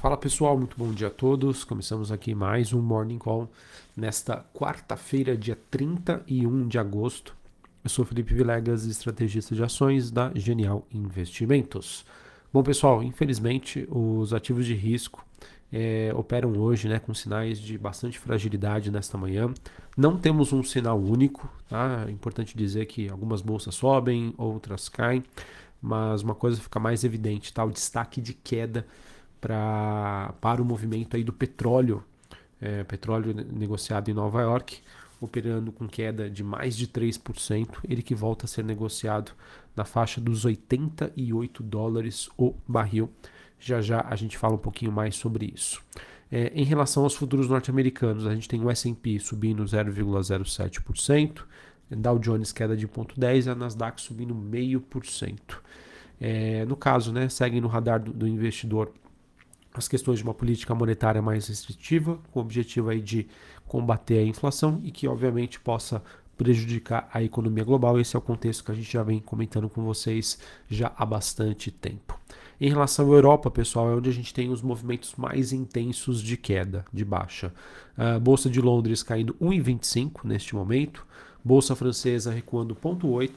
Fala pessoal, muito bom dia a todos. Começamos aqui mais um Morning Call nesta quarta-feira, dia 31 de agosto. Eu sou Felipe Vilegas, estrategista de ações da Genial Investimentos. Bom pessoal, infelizmente os ativos de risco é, operam hoje né, com sinais de bastante fragilidade nesta manhã. Não temos um sinal único, tá? É importante dizer que algumas bolsas sobem, outras caem, mas uma coisa fica mais evidente, tá? O destaque de queda pra, para o movimento aí do petróleo, é, petróleo negociado em Nova York, operando com queda de mais de 3%, ele que volta a ser negociado na faixa dos 88 dólares o barril. Já já a gente fala um pouquinho mais sobre isso. É, em relação aos futuros norte-americanos, a gente tem o S&P subindo 0,07%, Dow Jones queda de 0,10% e a Nasdaq subindo 0,5%. É, no caso, né, seguem no radar do, do, investidor as questões de uma política monetária mais restritiva, com o objetivo aí de combater a inflação e que obviamente possa prejudicar a economia global. Esse é o contexto que a gente já vem comentando com vocês já há bastante tempo. Em relação à Europa, pessoal, é onde a gente tem os movimentos mais intensos de queda, de baixa. A Bolsa de Londres caindo 1,25 neste momento, Bolsa Francesa recuando 0,8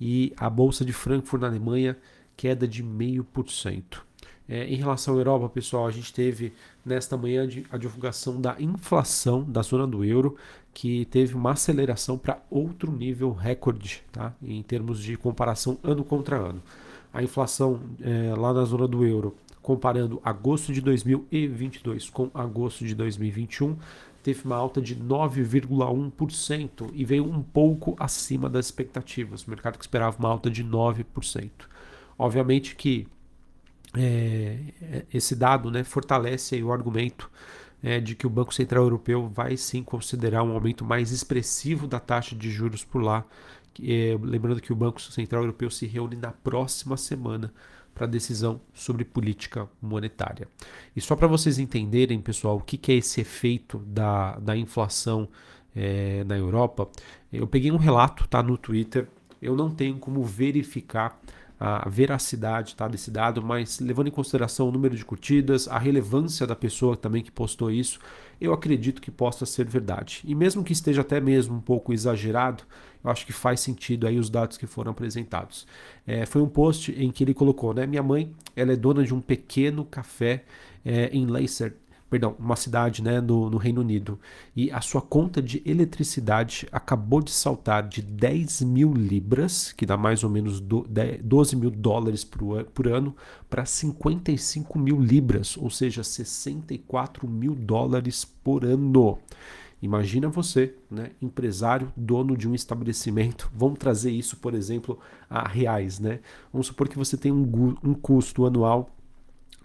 e a Bolsa de Frankfurt na Alemanha queda de 0,5%. É, em relação à Europa, pessoal, a gente teve nesta manhã a divulgação da inflação da zona do euro, que teve uma aceleração para outro nível recorde, tá? em termos de comparação ano contra ano a inflação é, lá na zona do euro, comparando agosto de 2022 com agosto de 2021, teve uma alta de 9,1% e veio um pouco acima das expectativas. O mercado que esperava uma alta de 9%. Obviamente que é, esse dado né, fortalece o argumento é, de que o Banco Central Europeu vai sim considerar um aumento mais expressivo da taxa de juros por lá é, lembrando que o Banco Central Europeu se reúne na próxima semana para decisão sobre política monetária. E só para vocês entenderem, pessoal, o que, que é esse efeito da, da inflação é, na Europa, eu peguei um relato tá, no Twitter, eu não tenho como verificar a veracidade tá, desse dado, mas levando em consideração o número de curtidas, a relevância da pessoa também que postou isso, eu acredito que possa ser verdade. E mesmo que esteja até mesmo um pouco exagerado, eu acho que faz sentido aí os dados que foram apresentados. É, foi um post em que ele colocou, né? Minha mãe, ela é dona de um pequeno café é, em Leicester, perdão, uma cidade né, no, no, Reino Unido, e a sua conta de eletricidade acabou de saltar de 10 mil libras, que dá mais ou menos do, 12 mil dólares por, por ano, para 55 mil libras, ou seja, 64 mil dólares por ano. Imagina você, né, empresário, dono de um estabelecimento. Vamos trazer isso, por exemplo, a reais, né? Vamos supor que você tem um, um custo anual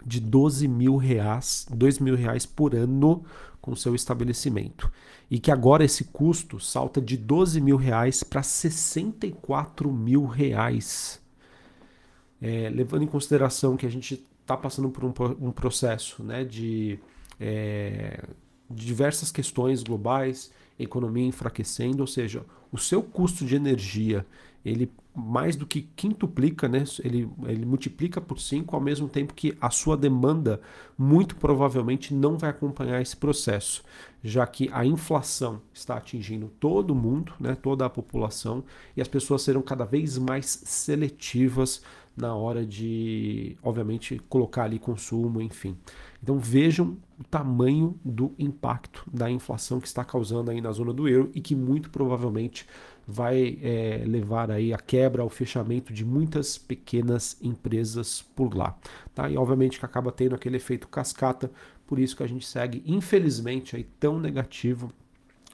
de 12 mil reais, 2 mil reais por ano com seu estabelecimento. E que agora esse custo salta de 12 mil reais para 64 mil reais. É, levando em consideração que a gente está passando por um, um processo né, de é, de diversas questões globais, economia enfraquecendo, ou seja, o seu custo de energia ele mais do que quintuplica, né? ele, ele multiplica por 5, ao mesmo tempo que a sua demanda muito provavelmente não vai acompanhar esse processo, já que a inflação está atingindo todo mundo, né? toda a população, e as pessoas serão cada vez mais seletivas na hora de, obviamente, colocar ali consumo, enfim. Então vejam o tamanho do impacto da inflação que está causando aí na zona do euro e que muito provavelmente vai é, levar aí a quebra, ao fechamento de muitas pequenas empresas por lá, tá? E obviamente que acaba tendo aquele efeito cascata, por isso que a gente segue, infelizmente, aí tão negativo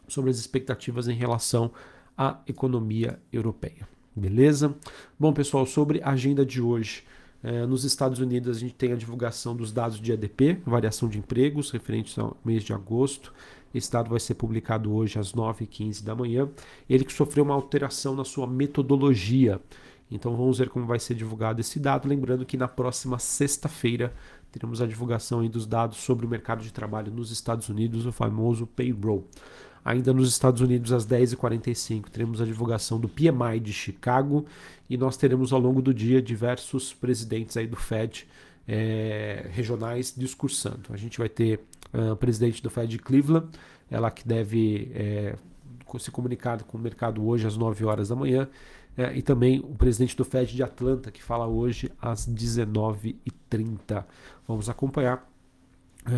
sobre as expectativas em relação à economia europeia. Beleza? Bom, pessoal, sobre a agenda de hoje. É, nos Estados Unidos, a gente tem a divulgação dos dados de ADP, variação de empregos, referentes ao mês de agosto. Esse dado vai ser publicado hoje às 9h15 da manhã. Ele que sofreu uma alteração na sua metodologia. Então vamos ver como vai ser divulgado esse dado. Lembrando que na próxima sexta-feira teremos a divulgação dos dados sobre o mercado de trabalho nos Estados Unidos, o famoso payroll. Ainda nos Estados Unidos, às 10h45, teremos a divulgação do PMI de Chicago e nós teremos ao longo do dia diversos presidentes aí do Fed é, regionais discursando. A gente vai ter o presidente do Fed de Cleveland, ela que deve é, se comunicar com o mercado hoje às 9 horas da manhã, é, e também o presidente do Fed de Atlanta, que fala hoje às 19h30. Vamos acompanhar.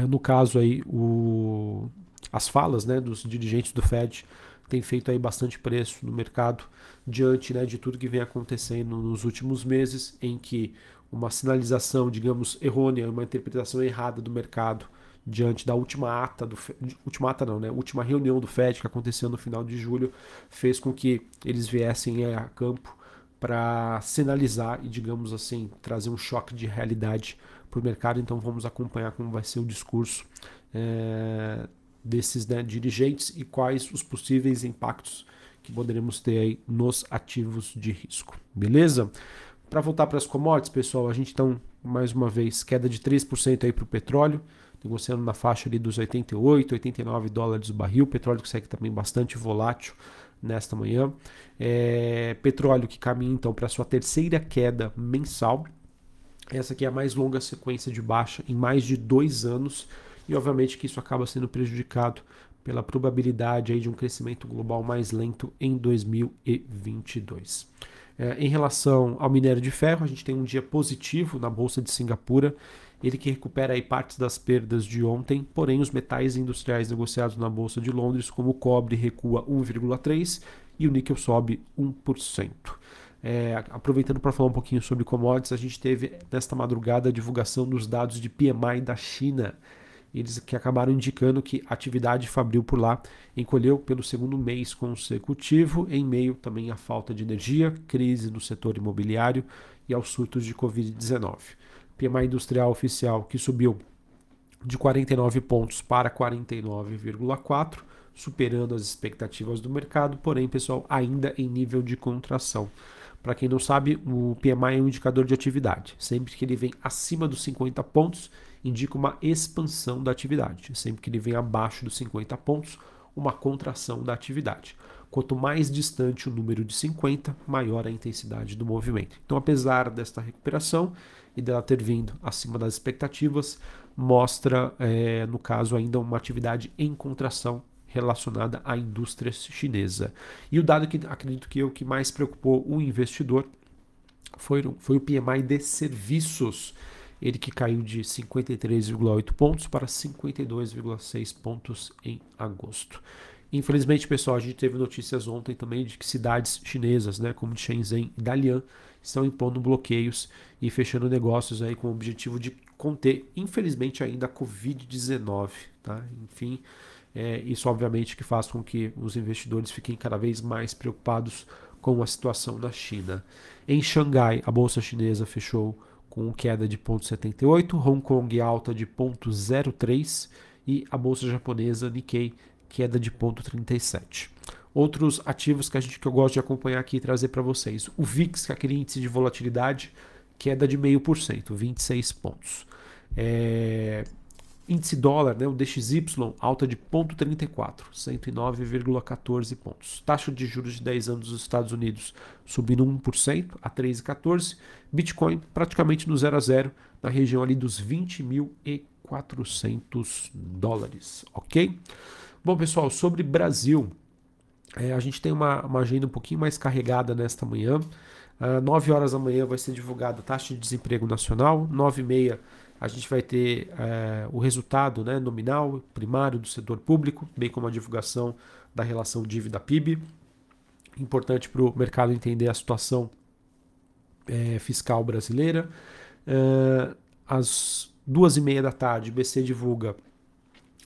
No caso aí, o, as falas né, dos dirigentes do Fed têm feito aí bastante preço no mercado diante né, de tudo que vem acontecendo nos últimos meses, em que uma sinalização, digamos, errônea, uma interpretação errada do mercado diante da última ata do última ata não, né? Última reunião do Fed que aconteceu no final de julho fez com que eles viessem a campo para sinalizar e, digamos assim, trazer um choque de realidade para o mercado. Então vamos acompanhar como vai ser o discurso é, desses né, dirigentes e quais os possíveis impactos que poderemos ter aí nos ativos de risco. Beleza? Para voltar para as commodities, pessoal, a gente então, mais uma vez, queda de 3% aí para o petróleo negociando na faixa ali dos 88, 89 dólares o barril. Petróleo que segue também bastante volátil nesta manhã. É, petróleo que caminha então para sua terceira queda mensal. Essa aqui é a mais longa sequência de baixa em mais de dois anos. E obviamente que isso acaba sendo prejudicado pela probabilidade aí de um crescimento global mais lento em 2022. É, em relação ao minério de ferro, a gente tem um dia positivo na Bolsa de Singapura ele que recupera aí partes das perdas de ontem, porém os metais industriais negociados na Bolsa de Londres, como o cobre, recua 1,3% e o níquel sobe 1%. É, aproveitando para falar um pouquinho sobre commodities, a gente teve nesta madrugada a divulgação dos dados de PMI da China. Eles que acabaram indicando que a atividade fabril por lá encolheu pelo segundo mês consecutivo, em meio também à falta de energia, crise no setor imobiliário e aos surtos de Covid-19. PMI industrial oficial que subiu de 49 pontos para 49,4, superando as expectativas do mercado, porém, pessoal, ainda em nível de contração. Para quem não sabe, o PMI é um indicador de atividade. Sempre que ele vem acima dos 50 pontos, indica uma expansão da atividade. Sempre que ele vem abaixo dos 50 pontos, uma contração da atividade. Quanto mais distante o número de 50, maior a intensidade do movimento. Então, apesar desta recuperação, e dela ter vindo acima das expectativas, mostra, é, no caso, ainda uma atividade em contração relacionada à indústria chinesa. E o dado que acredito que é o que mais preocupou o investidor foi, foi o PMI de serviços, ele que caiu de 53,8 pontos para 52,6 pontos em agosto. Infelizmente, pessoal, a gente teve notícias ontem também de que cidades chinesas, né, como Shenzhen e Dalian, estão impondo bloqueios e fechando negócios aí com o objetivo de conter, infelizmente, ainda a Covid-19. Tá? Enfim, é, isso obviamente que faz com que os investidores fiquem cada vez mais preocupados com a situação na China. Em Xangai, a bolsa chinesa fechou com queda de 0,78, Hong Kong alta de 0,03 e a bolsa japonesa Nikkei queda de 0,37 outros ativos que a gente que eu gosto de acompanhar aqui e trazer para vocês. O VIX, que é aquele índice de volatilidade, queda de 0,5%, 26 pontos. É, índice dólar, né, o DXY, alta de 0,34, 109,14 pontos. Taxa de juros de 10 anos dos Estados Unidos subindo 1% a 3,14. Bitcoin praticamente no 0 a 0, na região ali dos 20.400 dólares, ok? Bom, pessoal, sobre Brasil, é, a gente tem uma, uma, agenda um pouquinho mais carregada nesta manhã. Uh, 9 horas da manhã vai ser divulgada a taxa de desemprego nacional. 9 e meia a gente vai ter uh, o resultado né, nominal primário do setor público, bem como a divulgação da relação dívida-PIB. Importante para o mercado entender a situação é, fiscal brasileira. Uh, às duas e meia da tarde, o BC divulga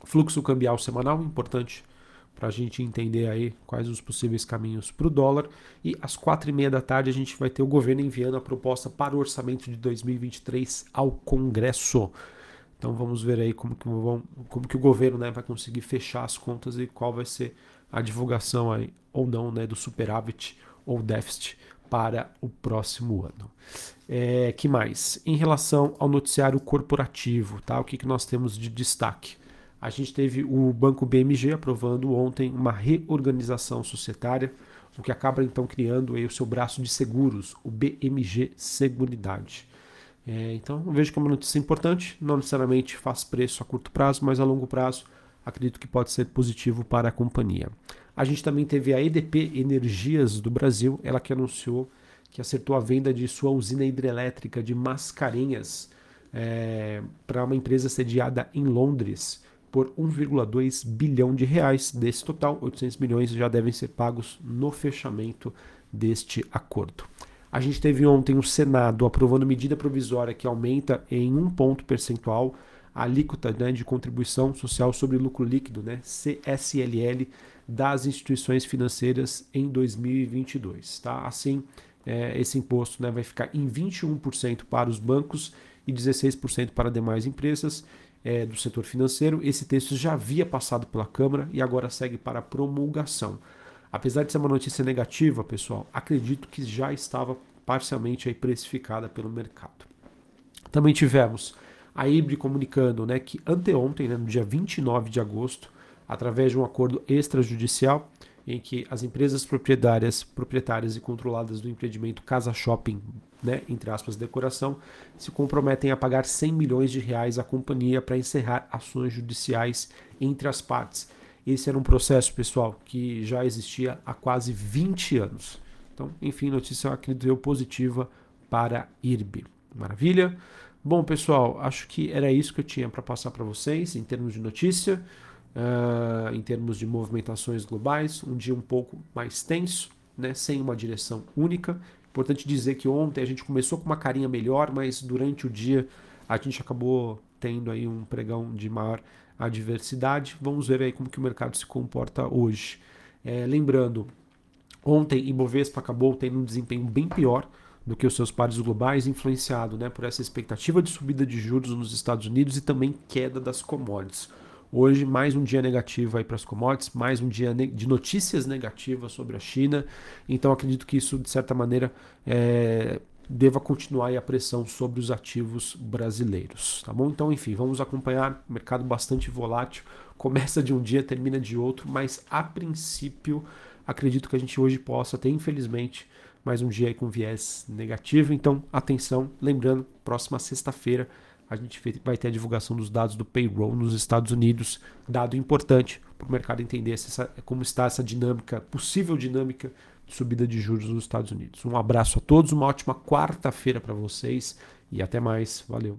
fluxo cambial semanal, importante para a gente entender aí quais os possíveis caminhos para o dólar. E às quatro e meia da tarde a gente vai ter o governo enviando a proposta para o orçamento de 2023 ao Congresso. Então vamos ver aí como que, vão, como que o governo né, vai conseguir fechar as contas e qual vai ser a divulgação aí, ou não né, do superávit ou déficit para o próximo ano. É, que mais? Em relação ao noticiário corporativo, tá? o que, que nós temos de destaque? A gente teve o Banco BMG aprovando ontem uma reorganização societária, o que acaba então criando aí o seu braço de seguros, o BMG Seguridade. É, então, vejo que é uma notícia importante, não necessariamente faz preço a curto prazo, mas a longo prazo acredito que pode ser positivo para a companhia. A gente também teve a EDP Energias do Brasil, ela que anunciou que acertou a venda de sua usina hidrelétrica de Mascarenhas é, para uma empresa sediada em Londres por 1,2 bilhão de reais. Desse total, 800 milhões já devem ser pagos no fechamento deste acordo. A gente teve ontem o Senado aprovando medida provisória que aumenta em um ponto percentual a alíquota né, de contribuição social sobre lucro líquido, né, CSLL, das instituições financeiras em 2022. Tá? Assim, é, esse imposto né, vai ficar em 21% para os bancos e 16% para demais empresas é, do setor financeiro. Esse texto já havia passado pela Câmara e agora segue para promulgação. Apesar de ser uma notícia negativa, pessoal, acredito que já estava parcialmente aí precificada pelo mercado. Também tivemos a IBRE comunicando né, que anteontem, né, no dia 29 de agosto, através de um acordo extrajudicial, em que as empresas proprietárias, proprietárias e controladas do empreendimento Casa Shopping, né, entre aspas, decoração, se comprometem a pagar 100 milhões de reais à companhia para encerrar ações judiciais entre as partes. Esse era um processo, pessoal, que já existia há quase 20 anos. Então, enfim, notícia, acredito eu, positiva para IRB. Maravilha? Bom, pessoal, acho que era isso que eu tinha para passar para vocês em termos de notícia uh, em termos de movimentações globais, um dia um pouco mais tenso, né, sem uma direção única. Importante dizer que ontem a gente começou com uma carinha melhor, mas durante o dia a gente acabou tendo aí um pregão de maior adversidade. Vamos ver aí como que o mercado se comporta hoje. É, lembrando, ontem Ibovespa acabou tendo um desempenho bem pior do que os seus pares globais, influenciado né, por essa expectativa de subida de juros nos Estados Unidos e também queda das commodities. Hoje, mais um dia negativo aí para as commodities, mais um dia de notícias negativas sobre a China. Então, acredito que isso, de certa maneira, é, deva continuar a pressão sobre os ativos brasileiros. Tá bom? Então, enfim, vamos acompanhar. Mercado bastante volátil. Começa de um dia, termina de outro, mas a princípio, acredito que a gente hoje possa ter, infelizmente, mais um dia com viés negativo. Então, atenção. Lembrando, próxima sexta-feira a gente vai ter a divulgação dos dados do payroll nos Estados Unidos, dado importante para o mercado entender essa, como está essa dinâmica, possível dinâmica de subida de juros nos Estados Unidos. Um abraço a todos, uma ótima quarta-feira para vocês e até mais. Valeu.